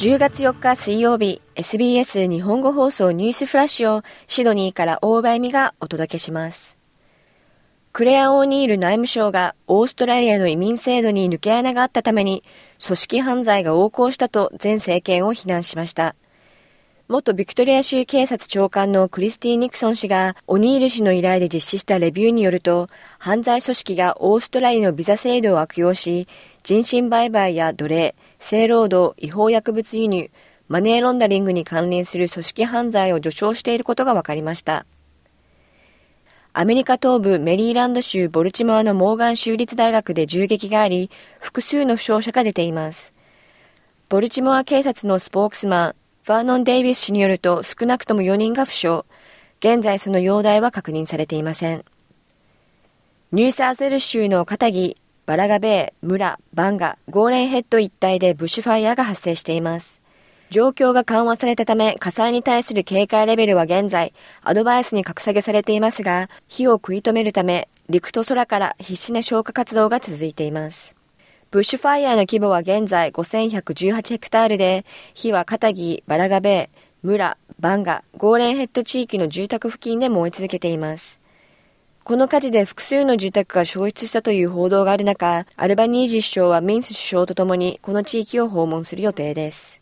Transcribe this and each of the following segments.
10月4日水曜日、SBS 日本語放送ニュースフラッシュをシドニーから大場恵美がお届けします。クレア・オーニール内務省がオーストラリアの移民制度に抜け穴があったために組織犯罪が横行したと前政権を非難しました。元ビクトリア州警察長官のクリスティ・ニクソン氏がオニール氏の依頼で実施したレビューによると、犯罪組織がオーストラリアのビザ制度を悪用し、人身売買や奴隷、性労働、違法薬物輸入、マネーロンダリングに関連する組織犯罪を助長していることが分かりました。アメリカ東部メリーランド州ボルチモアのモーガン州立大学で銃撃があり、複数の負傷者が出ています。ボルチモア警察のスポークスマン、ファーノン・デイビス氏によると少なくとも4人が負傷。現在その容体は確認されていません。ニューサーゼル州の片木、バラガベイ、村、バンガ、ゴーレンヘッド一帯でブッシュファイヤーが発生しています。状況が緩和されたため火災に対する警戒レベルは現在アドバイスに格下げされていますが火を食い止めるため陸と空から必死な消火活動が続いています。ブッシュファイヤーの規模は現在5118ヘクタールで火は片木、バラガベイ、村、バンガ、ゴーレンヘッド地域の住宅付近で燃え続けています。この火事で複数の住宅が焼失したという報道がある中、アルバニージ首相はミンス首相とともにこの地域を訪問する予定です。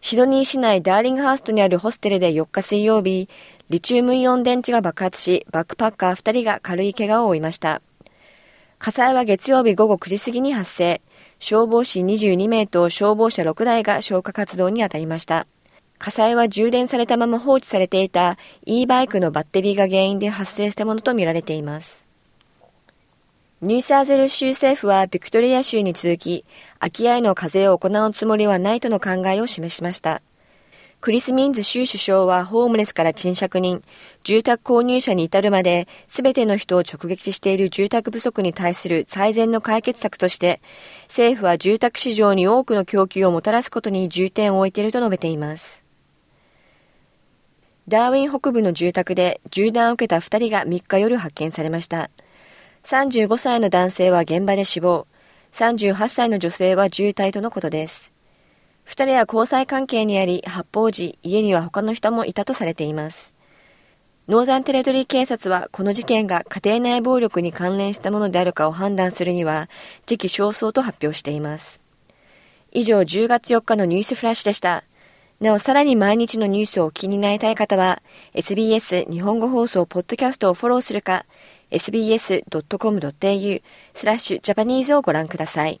シドニー市内ダーリングハーストにあるホステルで4日水曜日、リチウムイオン電池が爆発し、バックパッカー2人が軽い怪我を負いました。火災は月曜日午後9時過ぎに発生。消防士22名と消防車6台が消火活動に当たりました。火災は充電されたまま放置されていた e バイクのバッテリーが原因で発生したものとみられています。ニューサーゼル州政府はビクトリア州に続き、空き家への課税を行うつもりはないとの考えを示しました。クリス・ミンズ州首相はホームレスから賃借人、住宅購入者に至るまで全ての人を直撃している住宅不足に対する最善の解決策として、政府は住宅市場に多くの供給をもたらすことに重点を置いていると述べています。ダーウィン北部の住宅で銃弾を受けた2人が3日夜発見されました。35歳の男性は現場で死亡、38歳の女性は重体とのことです。2人は交際関係にあり、発砲時、家には他の人もいたとされています。ノーザンテレトリー警察はこの事件が家庭内暴力に関連したものであるかを判断するには時期尚早と発表しています。以上10月4日のニュースフラッシュでした。なお、さらに毎日のニュースを気になりたい方は、SBS 日本語放送ポッドキャストをフォローするか、sbs.com.au スラッシュジャパニーズをご覧ください。